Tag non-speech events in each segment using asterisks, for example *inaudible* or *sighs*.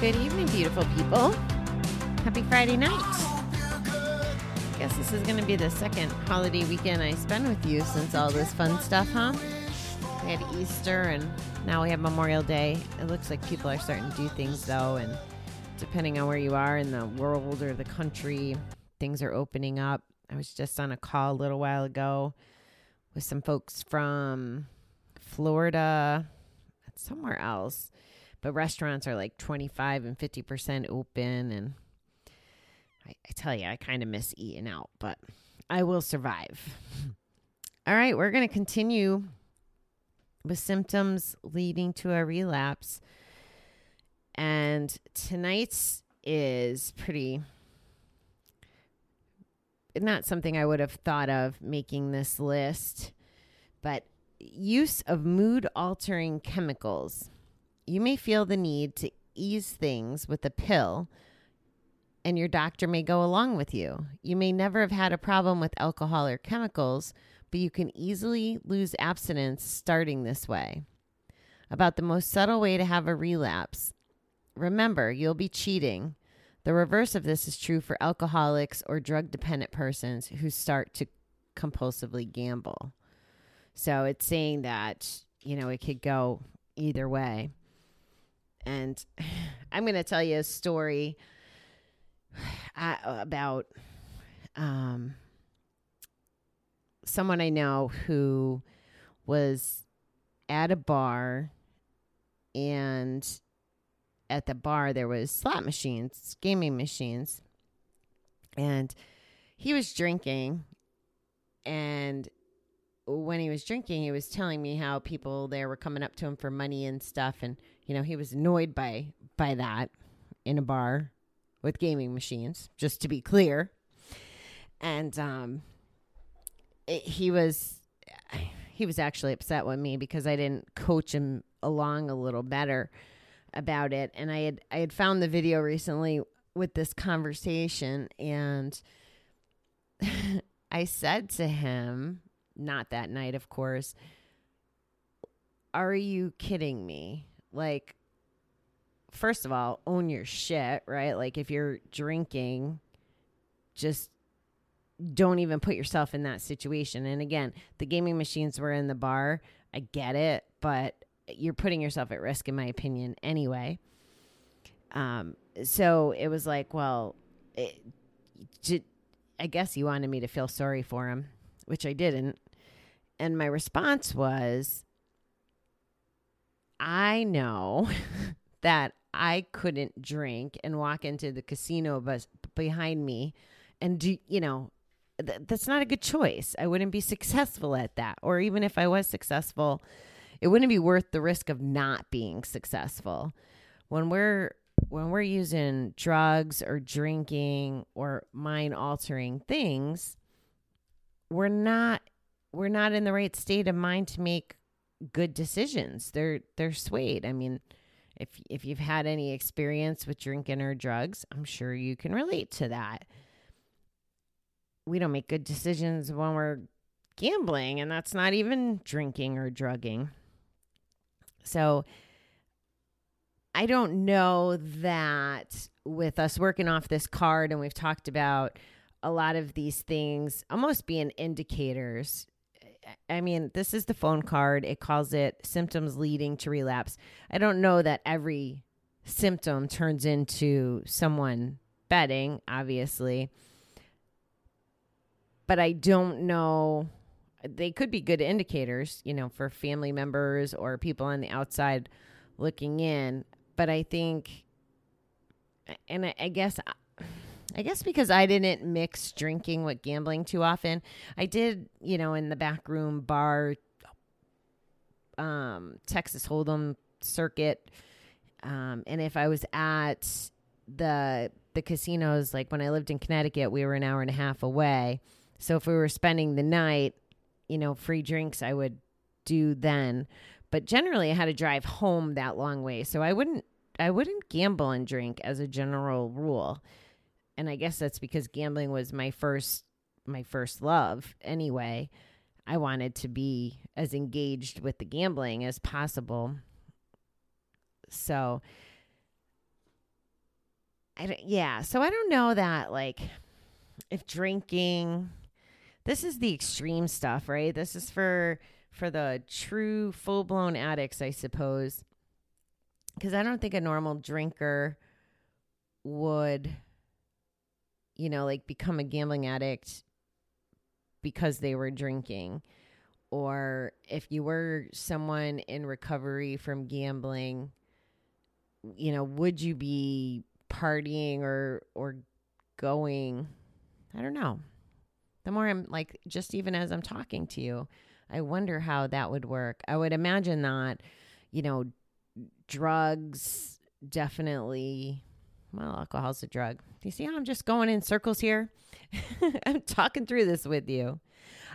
Good evening, beautiful people. Happy Friday night. Guess this is going to be the second holiday weekend I spend with you since all this fun stuff, huh? We had Easter and now we have Memorial Day. It looks like people are starting to do things though, and depending on where you are in the world or the country, things are opening up. I was just on a call a little while ago with some folks from Florida somewhere else, but restaurants are like 25 and 50% open and I, I tell you, I kind of miss eating out, but I will survive. All right, we're going to continue with symptoms leading to a relapse. And tonight's is pretty not something I would have thought of making this list, but use of mood altering chemicals. You may feel the need to ease things with a pill and your doctor may go along with you. You may never have had a problem with alcohol or chemicals, but you can easily lose abstinence starting this way. About the most subtle way to have a relapse. Remember, you'll be cheating. The reverse of this is true for alcoholics or drug dependent persons who start to compulsively gamble. So it's saying that, you know, it could go either way. And *sighs* I'm going to tell you a story *sighs* uh, about um, someone I know who was at a bar and at the bar there was slot machines, gaming machines. And he was drinking and when he was drinking, he was telling me how people there were coming up to him for money and stuff and you know, he was annoyed by by that in a bar with gaming machines, just to be clear. And um, it, he was he was actually upset with me because I didn't coach him along a little better about it. And I had I had found the video recently with this conversation, and *laughs* I said to him, not that night, of course. Are you kidding me? Like, first of all, own your shit, right? Like if you're drinking, just don't even put yourself in that situation. And again, the gaming machines were in the bar. I get it, but you're putting yourself at risk in my opinion anyway. Um so it was like, well, it, guess you wanted me to feel sorry for him, which I didn't. And my response was I know *laughs* that I couldn't drink and walk into the casino bus behind me and do, you know, th- that's not a good choice. I wouldn't be successful at that. Or even if I was successful, it wouldn't be worth the risk of not being successful. When we're when we're using drugs or drinking or mind altering things, we're not we're not in the right state of mind to make good decisions. They're they're swayed. I mean, if if you've had any experience with drinking or drugs, I'm sure you can relate to that. We don't make good decisions when we're gambling, and that's not even drinking or drugging. So I don't know that with us working off this card, and we've talked about a lot of these things almost being indicators I mean, this is the phone card. It calls it symptoms leading to relapse. I don't know that every symptom turns into someone betting, obviously. But I don't know. They could be good indicators, you know, for family members or people on the outside looking in. But I think, and I, I guess I guess because I didn't mix drinking with gambling too often. I did, you know, in the back room bar, um, Texas Hold'em circuit. Um, and if I was at the the casinos, like when I lived in Connecticut, we were an hour and a half away. So if we were spending the night, you know, free drinks, I would do then. But generally, I had to drive home that long way, so I wouldn't I wouldn't gamble and drink as a general rule. And I guess that's because gambling was my first my first love anyway. I wanted to be as engaged with the gambling as possible. So I don't, yeah, so I don't know that like if drinking this is the extreme stuff, right? This is for for the true full-blown addicts, I suppose. Cuz I don't think a normal drinker would you know, like become a gambling addict because they were drinking. Or if you were someone in recovery from gambling you know would you be partying or or going? I don't know. The more i'm like just even as i'm talking to you i wonder how that would work. I would imagine that you know drugs definitely well alcohol's a drug. Do you see how i'm just going in circles here? *laughs* I'm talking through this with you.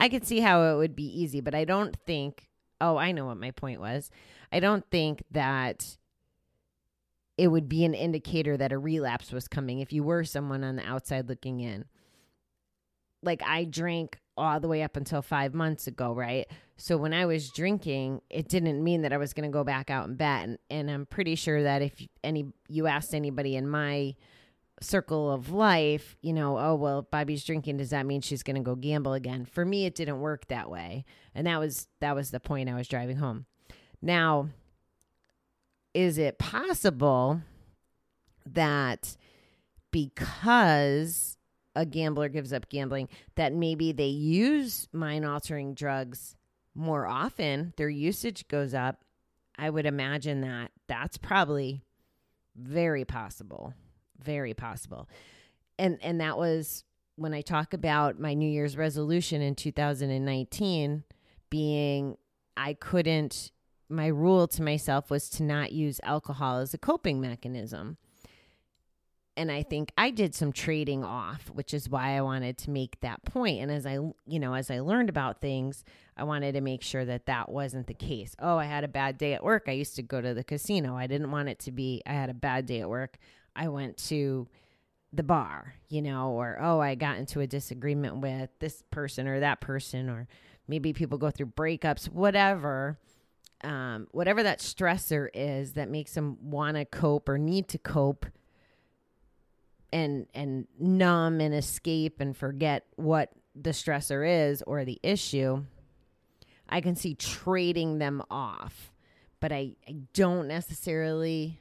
I could see how it would be easy but i don't think oh i know what my point was. I don't think that it would be an indicator that a relapse was coming if you were someone on the outside looking in. Like I drank all the way up until five months ago, right? So when I was drinking, it didn't mean that I was going to go back out and bet. And, and I'm pretty sure that if any you asked anybody in my circle of life, you know, oh well, Bobbie's drinking. Does that mean she's going to go gamble again? For me, it didn't work that way, and that was that was the point I was driving home. Now, is it possible that because a gambler gives up gambling that maybe they use mind altering drugs more often their usage goes up i would imagine that that's probably very possible very possible and and that was when i talk about my new year's resolution in 2019 being i couldn't my rule to myself was to not use alcohol as a coping mechanism. And I think I did some trading off, which is why I wanted to make that point. And as I, you know, as I learned about things, I wanted to make sure that that wasn't the case. Oh, I had a bad day at work. I used to go to the casino. I didn't want it to be, I had a bad day at work. I went to the bar, you know, or oh, I got into a disagreement with this person or that person, or maybe people go through breakups, whatever um, whatever that stressor is that makes them want to cope or need to cope and and numb and escape and forget what the stressor is or the issue i can see trading them off. But i, I don't necessarily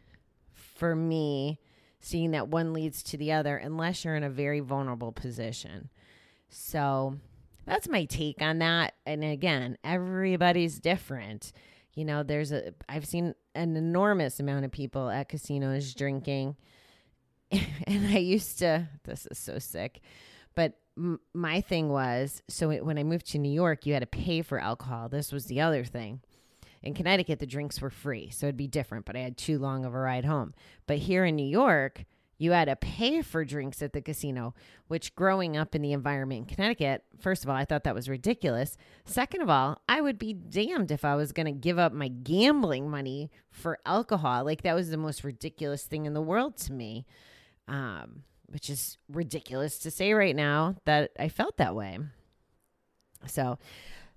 for me seeing that one leads to the other unless you're in a very vulnerable position. So that's my take on that. And again everybody's different. You know, there's a I've seen an enormous amount of people at casinos drinking. *laughs* and I used to this is so sick. But m- my thing was so it, when I moved to New York, you had to pay for alcohol. This was the other thing. In Connecticut, the drinks were free, so it'd be different, but I had too long of a ride home. But here in New York, you had to pay for drinks at the casino, which growing up in the environment in Connecticut, first of all, I thought that was ridiculous. Second of all, I would be damned if I was going to give up my gambling money for alcohol. Like that was the most ridiculous thing in the world to me. Um, which is ridiculous to say right now that I felt that way. So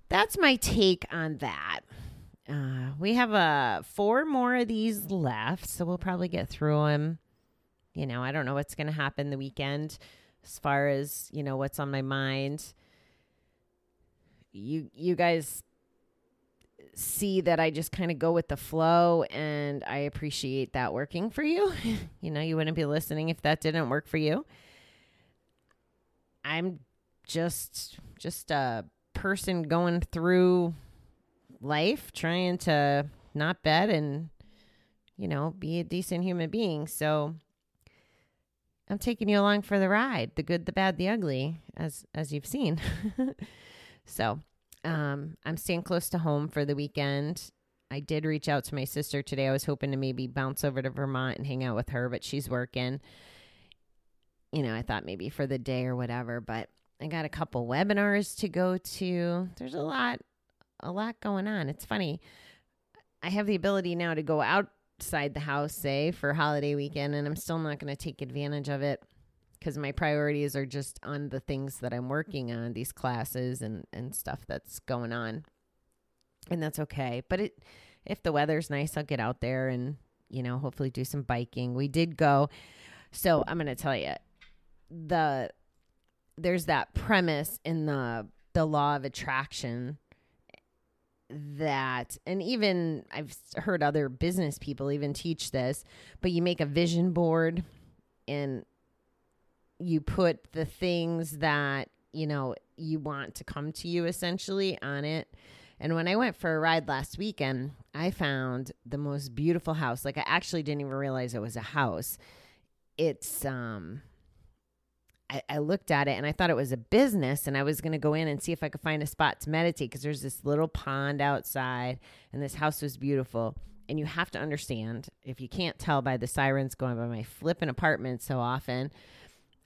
that's my take on that. Uh, we have uh, four more of these left, so we'll probably get through them you know, I don't know what's going to happen the weekend as far as, you know, what's on my mind. You you guys see that I just kind of go with the flow and I appreciate that working for you. *laughs* you know, you wouldn't be listening if that didn't work for you. I'm just just a person going through life trying to not bet and you know, be a decent human being. So I'm taking you along for the ride, the good, the bad, the ugly, as as you've seen. *laughs* so, um, I'm staying close to home for the weekend. I did reach out to my sister today. I was hoping to maybe bounce over to Vermont and hang out with her, but she's working. You know, I thought maybe for the day or whatever, but I got a couple webinars to go to. There's a lot a lot going on. It's funny. I have the ability now to go outside the house, say, for holiday weekend, and I'm still not going to take advantage of it because my priorities are just on the things that I'm working on, these classes and, and stuff that's going on. And that's okay. But it if the weather's nice, I'll get out there and, you know, hopefully do some biking. We did go. So I'm going to tell you the there's that premise in the the law of attraction that and even I've heard other business people even teach this, but you make a vision board and you put the things that, you know, you want to come to you essentially on it. And when I went for a ride last weekend, I found the most beautiful house. Like I actually didn't even realize it was a house. It's um I, I looked at it and I thought it was a business and I was going to go in and see if I could find a spot to meditate because there's this little pond outside and this house was beautiful. And you have to understand if you can't tell by the sirens going by my flipping apartment so often,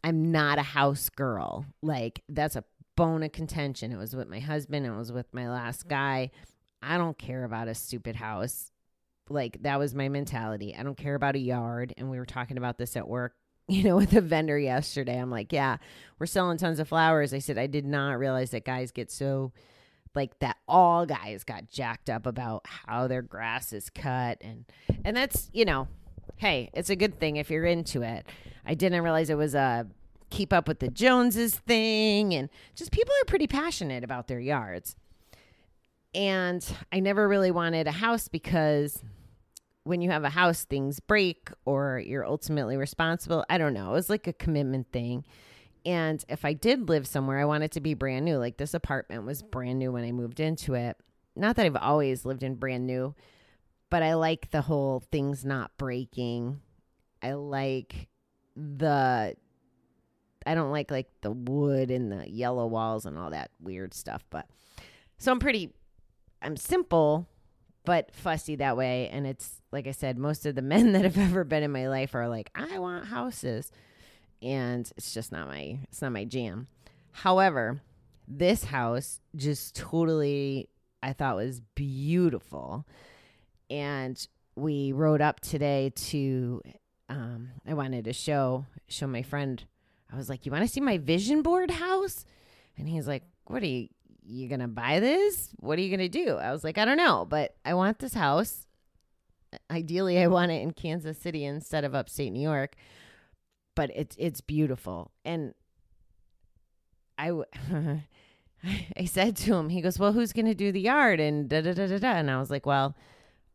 I'm not a house girl. Like that's a bone of contention. It was with my husband, it was with my last guy. I don't care about a stupid house. Like that was my mentality. I don't care about a yard. And we were talking about this at work *laughs* you know, with a vendor yesterday. I'm like, yeah, we're selling tons of flowers. I said, I did not realize that guys get so like that all guys got jacked up about how their grass is cut and and that's, you know, hey, it's a good thing if you're into it. I didn't realize it was a keep up with the Joneses thing and just people are pretty passionate about their yards. And I never really wanted a house because when you have a house, things break or you're ultimately responsible. I don't know. It was like a commitment thing. And if I did live somewhere, I want it to be brand new. Like this apartment was brand new when I moved into it. Not that I've always lived in brand new, but I like the whole things not breaking. I like the I don't like like the wood and the yellow walls and all that weird stuff, but so I'm pretty I'm simple but fussy that way. And it's like I said, most of the *laughs* men that have ever been in my life are like, I want houses. And it's just not my it's not my jam. However, this house just totally I thought was beautiful. And we rode up today to um I wanted to show show my friend. I was like, "You want to see my vision board house?" And he's like, "What are you you gonna buy this? What are you gonna do? I was like, I don't know, but I want this house. Ideally, I want it in Kansas City instead of upstate New York. But it's it's beautiful, and I *laughs* said to him, he goes, "Well, who's gonna do the yard?" And da da da da da. And I was like, "Well,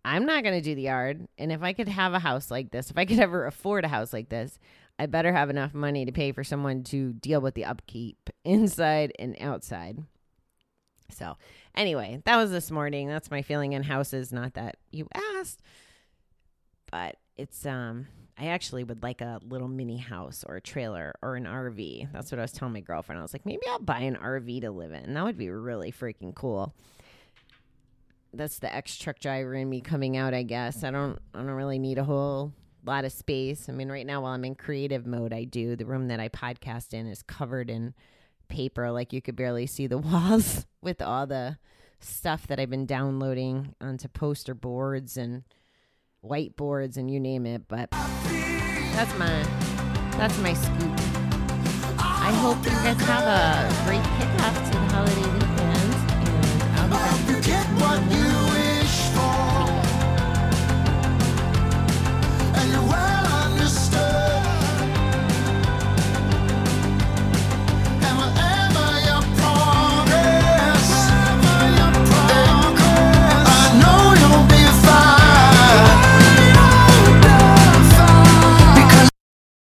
I'm not gonna do the yard. And if I could have a house like this, if I could ever afford a house like this, I better have enough money to pay for someone to deal with the upkeep *laughs* inside and outside." So, anyway, that was this morning. That's my feeling in houses. Not that you asked, but it's um. I actually would like a little mini house or a trailer or an RV. That's what I was telling my girlfriend. I was like, maybe I'll buy an RV to live in. That would be really freaking cool. That's the ex truck driver in me coming out, I guess. I don't I don't really need a whole lot of space. I mean, right now while I'm in creative mode, I do. The room that I podcast in is covered in paper like you could barely see the *laughs* walls with all the stuff that I've been downloading onto poster boards and whiteboards and you name it but that's my that's my scoop I hope you guys have a great